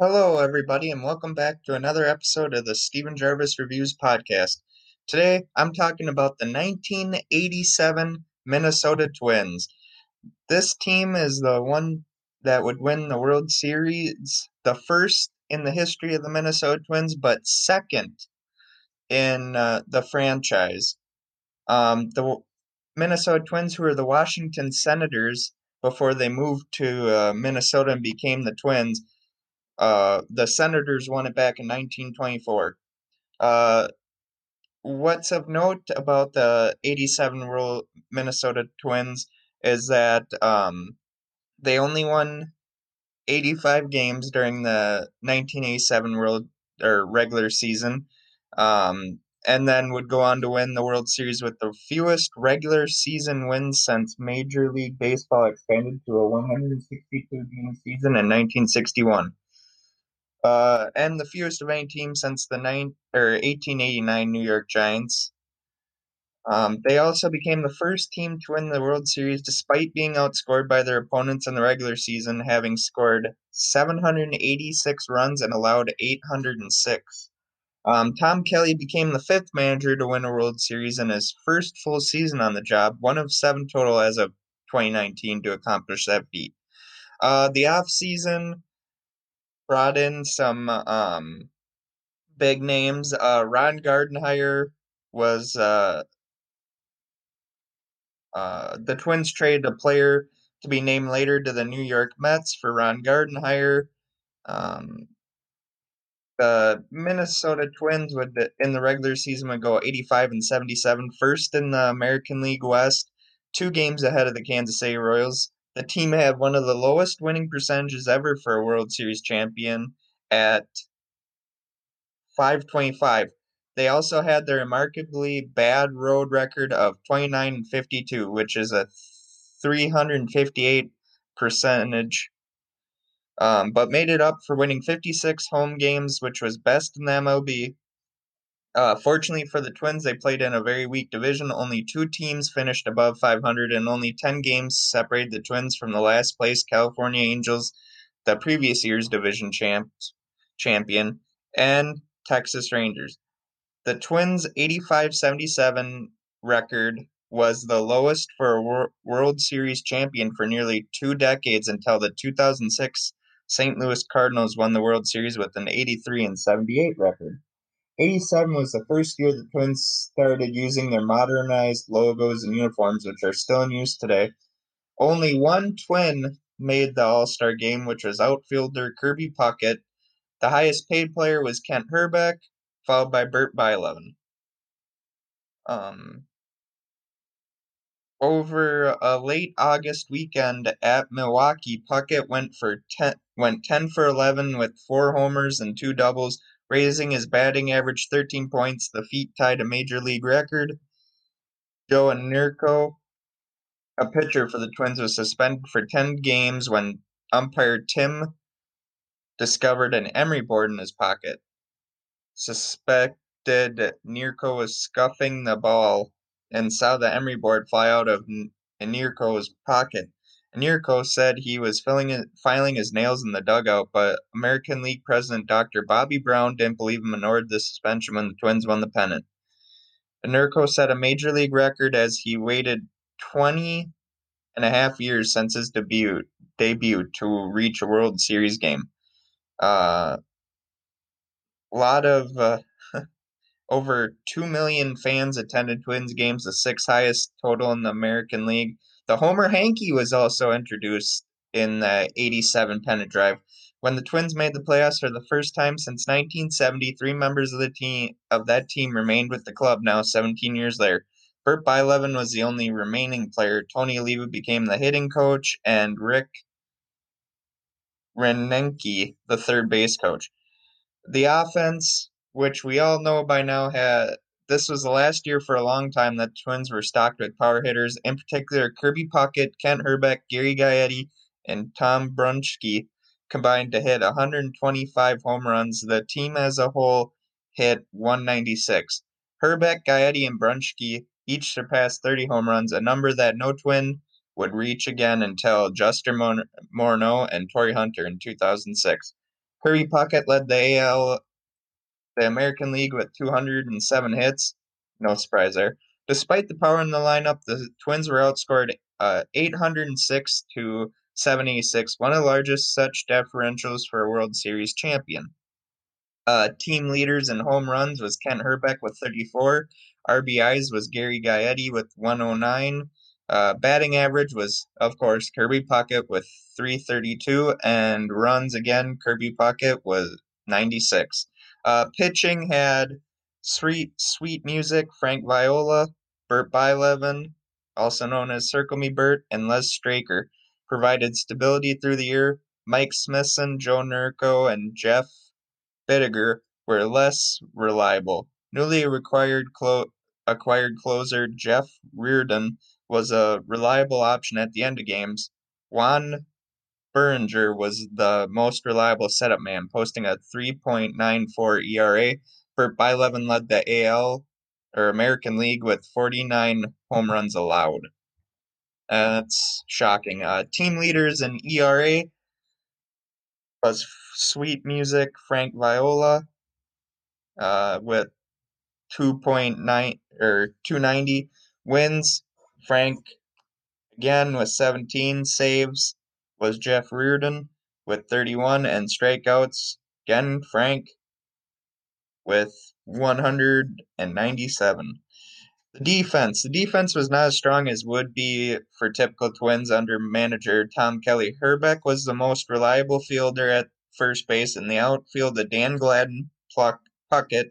Hello, everybody, and welcome back to another episode of the Steven Gervais Reviews podcast. Today, I'm talking about the 1987 Minnesota Twins. This team is the one that would win the World Series, the first in the history of the Minnesota Twins, but second in uh, the franchise. Um, the Minnesota Twins, who are the Washington Senators before they moved to uh, Minnesota and became the Twins, uh, the Senators won it back in 1924. Uh, what's of note about the 87 World Minnesota Twins is that um, they only won 85 games during the 1987 World or regular season, um, and then would go on to win the World Series with the fewest regular season wins since Major League Baseball expanded to a 162 game season in 1961 uh, and the fewest of any team since the nine or 1889 New York Giants. Um, they also became the first team to win the World Series despite being outscored by their opponents in the regular season, having scored 786 runs and allowed 806. Um, Tom Kelly became the fifth manager to win a World Series in his first full season on the job, one of seven total as of 2019 to accomplish that feat. Uh, the offseason brought in some um, big names. Uh, Ron Gardenhire was uh, uh, the Twins traded a player to be named later to the New York Mets for Ron Gardenhire. Um, the Minnesota Twins would in the regular season would go 85 and 77, first in the American League West, two games ahead of the Kansas City Royals. The team had one of the lowest winning percentages ever for a World Series champion at 525. They also had their remarkably bad road record of 29 and 52, which is a 358 percentage, um, but made it up for winning 56 home games, which was best in the MLB. Uh, fortunately for the Twins, they played in a very weak division. Only two teams finished above 500, and only 10 games separated the Twins from the last place California Angels, the previous year's division champs, champion, and Texas Rangers. The Twins' 85 77 record was the lowest for a World Series champion for nearly two decades until the 2006 St. Louis Cardinals won the World Series with an 83 and 78 record. 87 was the first year the Twins started using their modernized logos and uniforms, which are still in use today. Only one Twin made the All Star game, which was outfielder Kirby Puckett. The highest paid player was Kent Hrbek, followed by Bert Blyleven. Um, over a late August weekend at Milwaukee, Puckett went for ten, went 10 for 11 with four homers and two doubles raising his batting average 13 points. The feat tied a major league record. Joe Niekro, a pitcher for the Twins, was suspended for 10 games when umpire Tim discovered an emery board in his pocket. Suspected Niekro was scuffing the ball and saw the emery board fly out of Niekro's pocket. Niekro said he was filing his nails in the dugout, but American League President Dr. Bobby Brown didn't believe him and ordered the suspension when the Twins won the pennant. Niekro set a major league record as he waited 20 and a half years since his debut debut to reach a World Series game. Uh, a lot of uh, over 2 million fans attended Twins games, the sixth highest total in the American League. The Homer Hanky was also introduced in the 87 pennant drive. When the Twins made the playoffs for the first time since 1970, three members of the team of that team remained with the club now 17 years later. Bert Blyleven was the only remaining player. Tony Oliva became the hitting coach, and Rick Renick the third base coach. The offense, which we all know by now, had this was the last year for a long time that the Twins were stocked with power hitters, in particular Kirby Puckett, Kent Hrbek, Gary Gaetti, and Tom Brunansky combined to hit 125 home runs. The team as a whole hit 196. Hrbek, Gaetti, and Brunansky each surpassed 30 home runs, a number that no twin would reach again until Justin Morneau and Torii Hunter in 2006. Kirby Puckett led the AL, the American League with 207 hits. No surprise there. Despite the power in the lineup, the Twins were outscored uh, 806 to 76, one of the largest such differentials for a World Series champion. Uh, team leaders in home runs was Kent Hrbek with 34. RBIs was Gary Gaetti with 109. Uh, batting average was, of course, Kirby Puckett with 332, and runs again, Kirby Puckett was 96. Uh, pitching had Sweet Sweet Music, Frank Viola, Bert Blyleven, also known as Circle Me Bert, and Les Straker. Provided stability through the year. Mike Smithson, Joe Niekro, and Jeff Bittiger were less reliable. Newly clo- acquired closer Jeff Reardon was a reliable option at the end of games. Juan Berenguer was the most reliable setup man, posting a 3.94 ERA. Bert Blyleven led the AL or American League with 49 home runs allowed. that's shocking. Uh, team leaders in ERA was Sweet Music Frank Viola uh, with 2.9 or 290 wins. Frank again with 17 saves was Jeff Reardon with 31 and strikeouts. Again, Frank with 197. The defense. The defense was not as strong as would be for typical Twins under manager Tom Kelly. Hrbek was the most reliable fielder at first base. In the outfield, the Dan Gladden, Pluck, Puckett,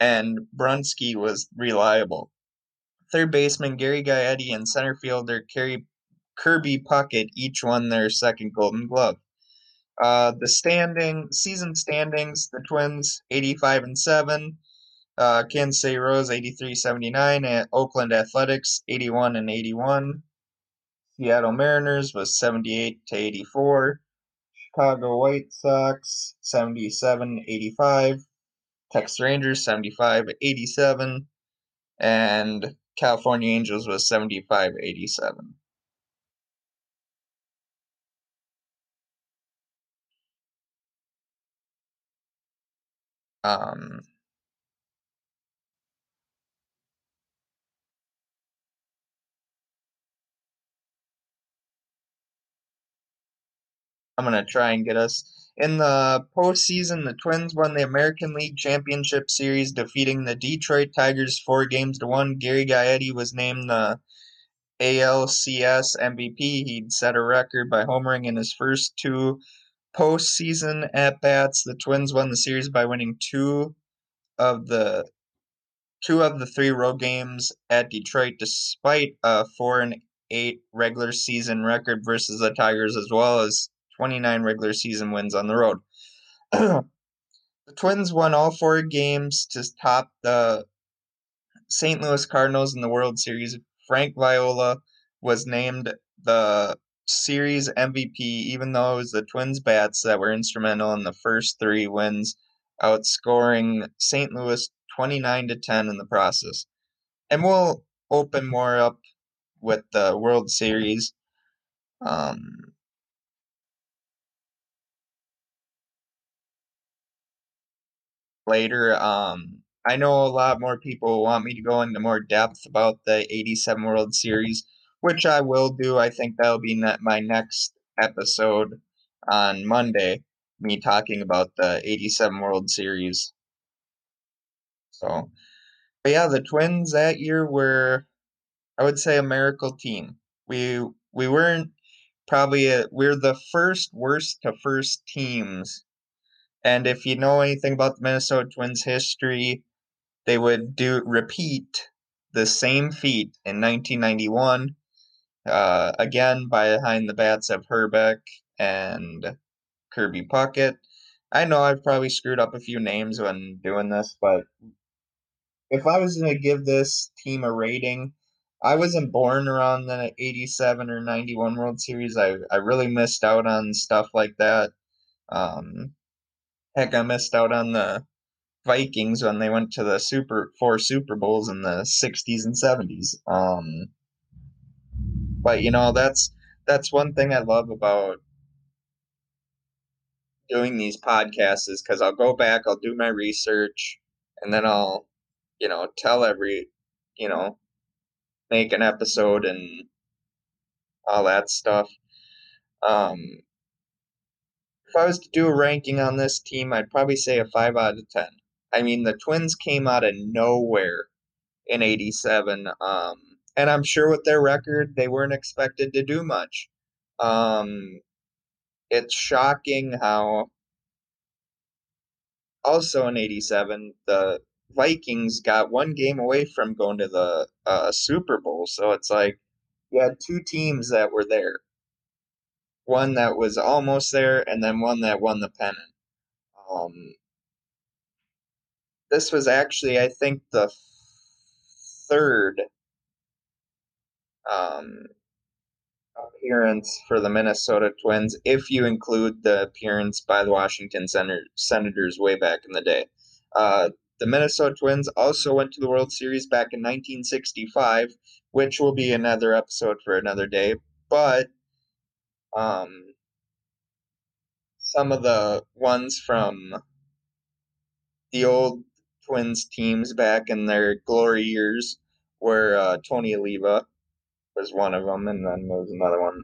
and Brunansky was reliable. Third baseman Gary Gaetti and center fielder Kerry, Kirby Puckett each won their second Golden Glove. Uh, the standing season standings: the Twins 85 and seven, uh, Kansas City Royals 83 79, and Oakland Athletics 81 and 81. Seattle Mariners was 78 to 84. Chicago White Sox 77 85. Texas Rangers 75 87. And California Angels was 75 87. Um, I'm going to try and get us. In the postseason, the Twins won the American League Championship Series, defeating the Detroit Tigers four games to one. Gary Gaetti was named the ALCS MVP. He'd set a record by homering in his first two postseason at bats. The Twins won the series by winning two of the two of the three road games at Detroit, despite a four and eight regular season record versus the Tigers, as well as 29 regular season wins on the road. the Twins won all four games to top the St. Louis Cardinals in the World Series. Frank Viola was named the series MVP, even though it was the Twins bats that were instrumental in the first three wins, outscoring St. Louis 29 to 10 in the process. And we'll open more up with the World Series. Um, later. Um, I know a lot more people want me to go into more depth about the 87 World Series, which I will do. I think that'll be my next episode on Monday, me talking about the 87 World Series. So, but yeah, the Twins that year were, I would say, a miracle team. We we weren't probably a, we're the first worst to first teams and if you know anything about the Minnesota Twins history, they would do repeat the same feat in 1991. Uh, again, behind the bats of Hrbek and Kirby Puckett. I know I've probably screwed up a few names when doing this, but if I was going to give this team a rating, I wasn't born around the 87 or 91 World Series. I, I really missed out on stuff like that. Um, Heck, I missed out on the Vikings when they went to the Super four Super Bowls in the '60s and '70s. Um, but you know that's that's one thing I love about doing these podcasts is because I'll go back, I'll do my research, and then I'll, you know, tell every, you know, make an episode and all that stuff. Um, if I was to do a ranking on this team, I'd probably say a 5 out of 10. I mean, the Twins came out of nowhere in 87. Um, and I'm sure with their record, they weren't expected to do much. Um, it's shocking how also in 87, the Vikings got one game away from going to the uh, Super Bowl. So it's like you had two teams that were there one that was almost there, and then one that won the pennant. Um, this was actually, I think, the third um, appearance for the Minnesota Twins, if you include the appearance by the Washington Sen- Senators way back in the day. Uh, the Minnesota Twins also went to the World Series back in 1965, which will be another episode for another day. But um, some of the ones from the old Twins teams back in their glory years were uh, Tony Oliva was one of them, and then there was another one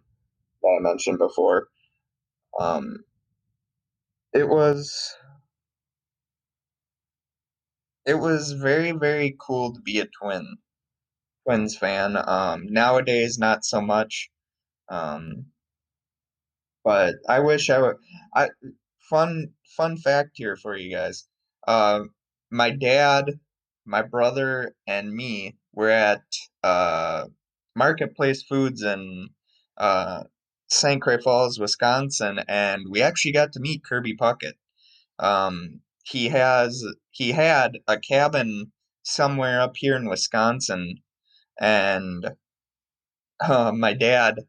that I mentioned before. Um, it was it was very very cool to be a twin twins fan. Um, nowadays, not so much. Um, but I wish I would. I fun fun fact here for you guys. Uh, my dad, my brother, and me were at uh, Marketplace Foods in uh, St. Croix Falls, Wisconsin, and we actually got to meet Kirby Puckett. Um, he has he had a cabin somewhere up here in Wisconsin, and uh, my dad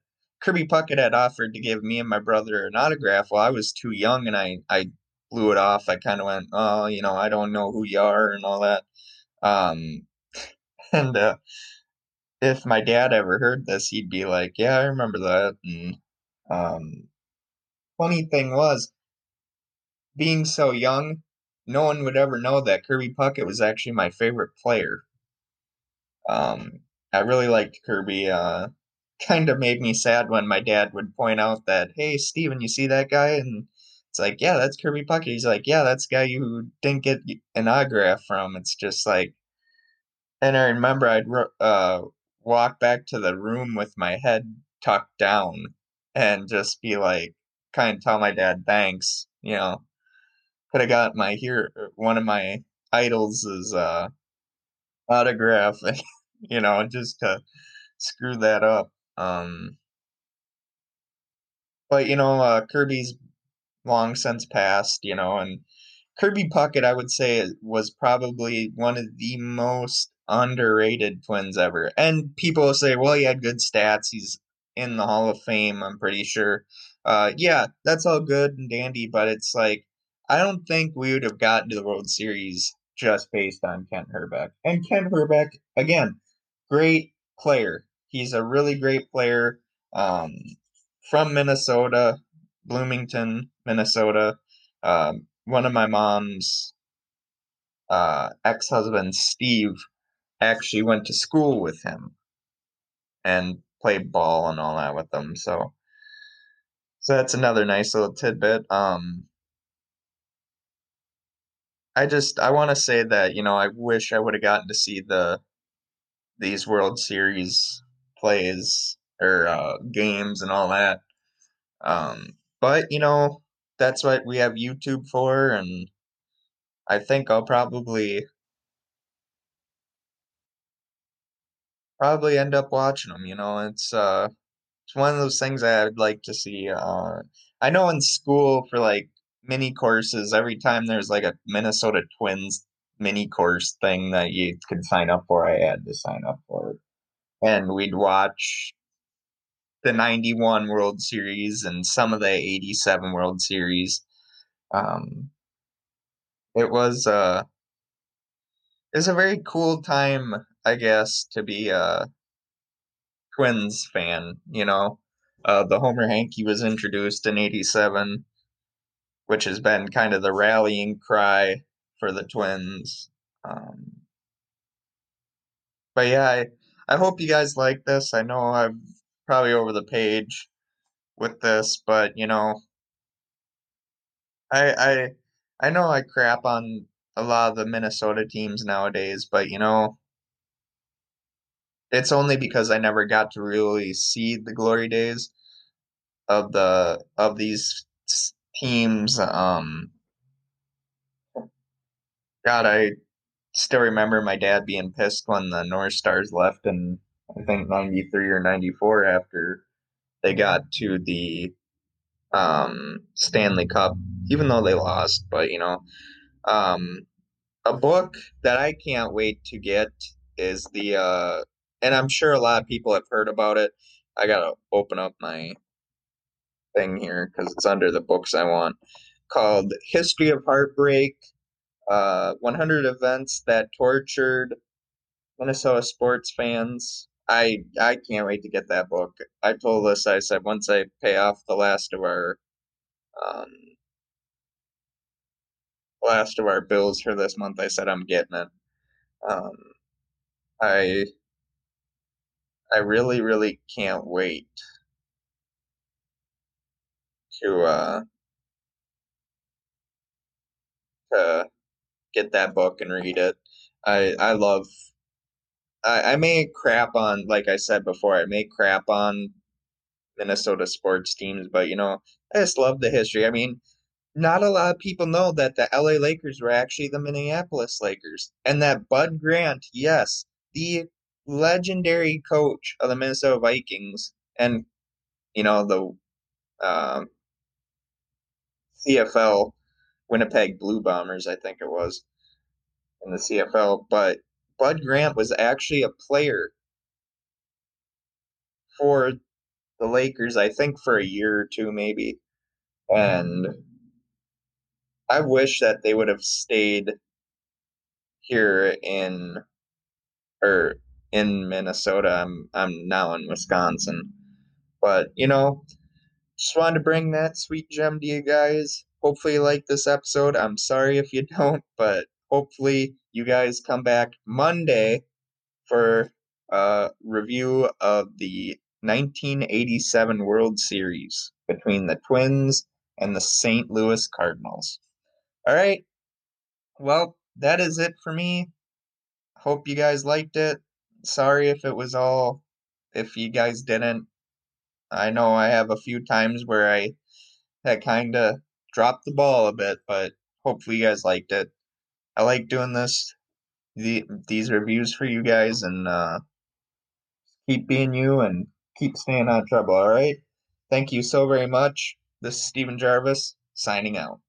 Kirby Puckett had offered to give me and my brother an autograph. Well, I was too young, and I I blew it off. I kind of went, oh, you know, I don't know who you are and all that. Um, and uh, if my dad ever heard this, he'd be like, "Yeah, I remember that." And um, funny thing was, being so young, no one would ever know that Kirby Puckett was actually my favorite player. Um, I really liked Kirby. Uh, kind of made me sad when my dad would point out that, "Hey, Steven, you see that guy?" And it's like, "Yeah, that's Kirby Puckett." He's like, "Yeah, that's the guy you didn't get an autograph from." It's just like, and I remember I'd uh, walk back to the room with my head tucked down and just be like, kind of tell my dad thanks. You know, could have got my here one of my idols' is uh, autograph, and, you know, just to screw that up. Um, but you know, uh, Kirby's long since passed, you know, and Kirby Puckett, I would say, was probably one of the most underrated twins ever. And people say, well, he had good stats. He's in the Hall of Fame, I'm pretty sure. Uh, yeah, that's all good and dandy, but it's like, I don't think we would have gotten to the World Series just based on Kent Hrbek. And Kent Hrbek, again, great player. He's a really great player um, from Minnesota, Bloomington, Minnesota. Um, one of my mom's uh, ex husband, Steve, actually went to school with him and played ball and all that with them. So, so that's another nice little tidbit. Um, I just I want to say that you know I wish I would have gotten to see the these World Series plays or uh, games and all that. Um, but you know that's what we have YouTube for, and I think I'll probably probably end up watching them. You know, it's uh, it's one of those things I'd like to see. Uh, I know in school for like mini courses, every time there's like a Minnesota Twins mini course thing that you could sign up for, I had to sign up for it, and we'd watch the 91 World Series and some of the 87 World Series. Um, it was uh, it was a very cool time I guess, to be a Twins fan. You know, uh, the Homer Hanky was introduced in '87 which has been kind of the rallying cry for the Twins. Um, but yeah, I, I hope you guys like this. I know I'm probably over the page with this, but you know, I I I know I crap on a lot of the Minnesota teams nowadays, but you know, it's only because I never got to really see the glory days of the of these teams. Um, God, I still remember my dad being pissed when the North Stars left in I think '93 or '94 after they got to the um, Stanley Cup, even though they lost. But you know, um, a book that I can't wait to get is the, uh, and I'm sure a lot of people have heard about it. I gotta open up my thing here because it's under the books I want. Called History of Heartbreak uh, 100 Events That Tortured Minnesota Sports Fans. I I can't wait to get that book. I told us I said once I pay off the last of our um, last of our bills for this month, I said I'm getting it. Um, I I really really can't wait to uh, to get that book and read it. I I love. I, I may crap on, like I said before, I may crap on Minnesota sports teams, but you know, I just love the history. I mean, not a lot of people know that the LA Lakers were actually the Minneapolis Lakers, and that Bud Grant, yes, the legendary coach of the Minnesota Vikings, and you know the um, CFL Winnipeg Blue Bombers, I think it was in the CFL, but Bud Grant was actually a player for the Lakers, I think for a year or two maybe. And I wish that they would have stayed here in or in Minnesota. I'm I'm now in Wisconsin. But, you know, just wanted to bring that sweet gem to you guys. Hopefully you like this episode. I'm sorry if you don't, but hopefully you guys come back Monday for a review of the 1987 World Series between the Twins and the St. Louis Cardinals. All right. Well, that is it for me. Hope you guys liked it. Sorry if it was all, if you guys didn't. I know I have a few times where I had kind of dropped the ball a bit, but hopefully you guys liked it. I like doing this, the, these reviews for you guys, and uh, keep being you and keep staying out of trouble, all right? Thank you so very much. This is Steven Gervais signing out.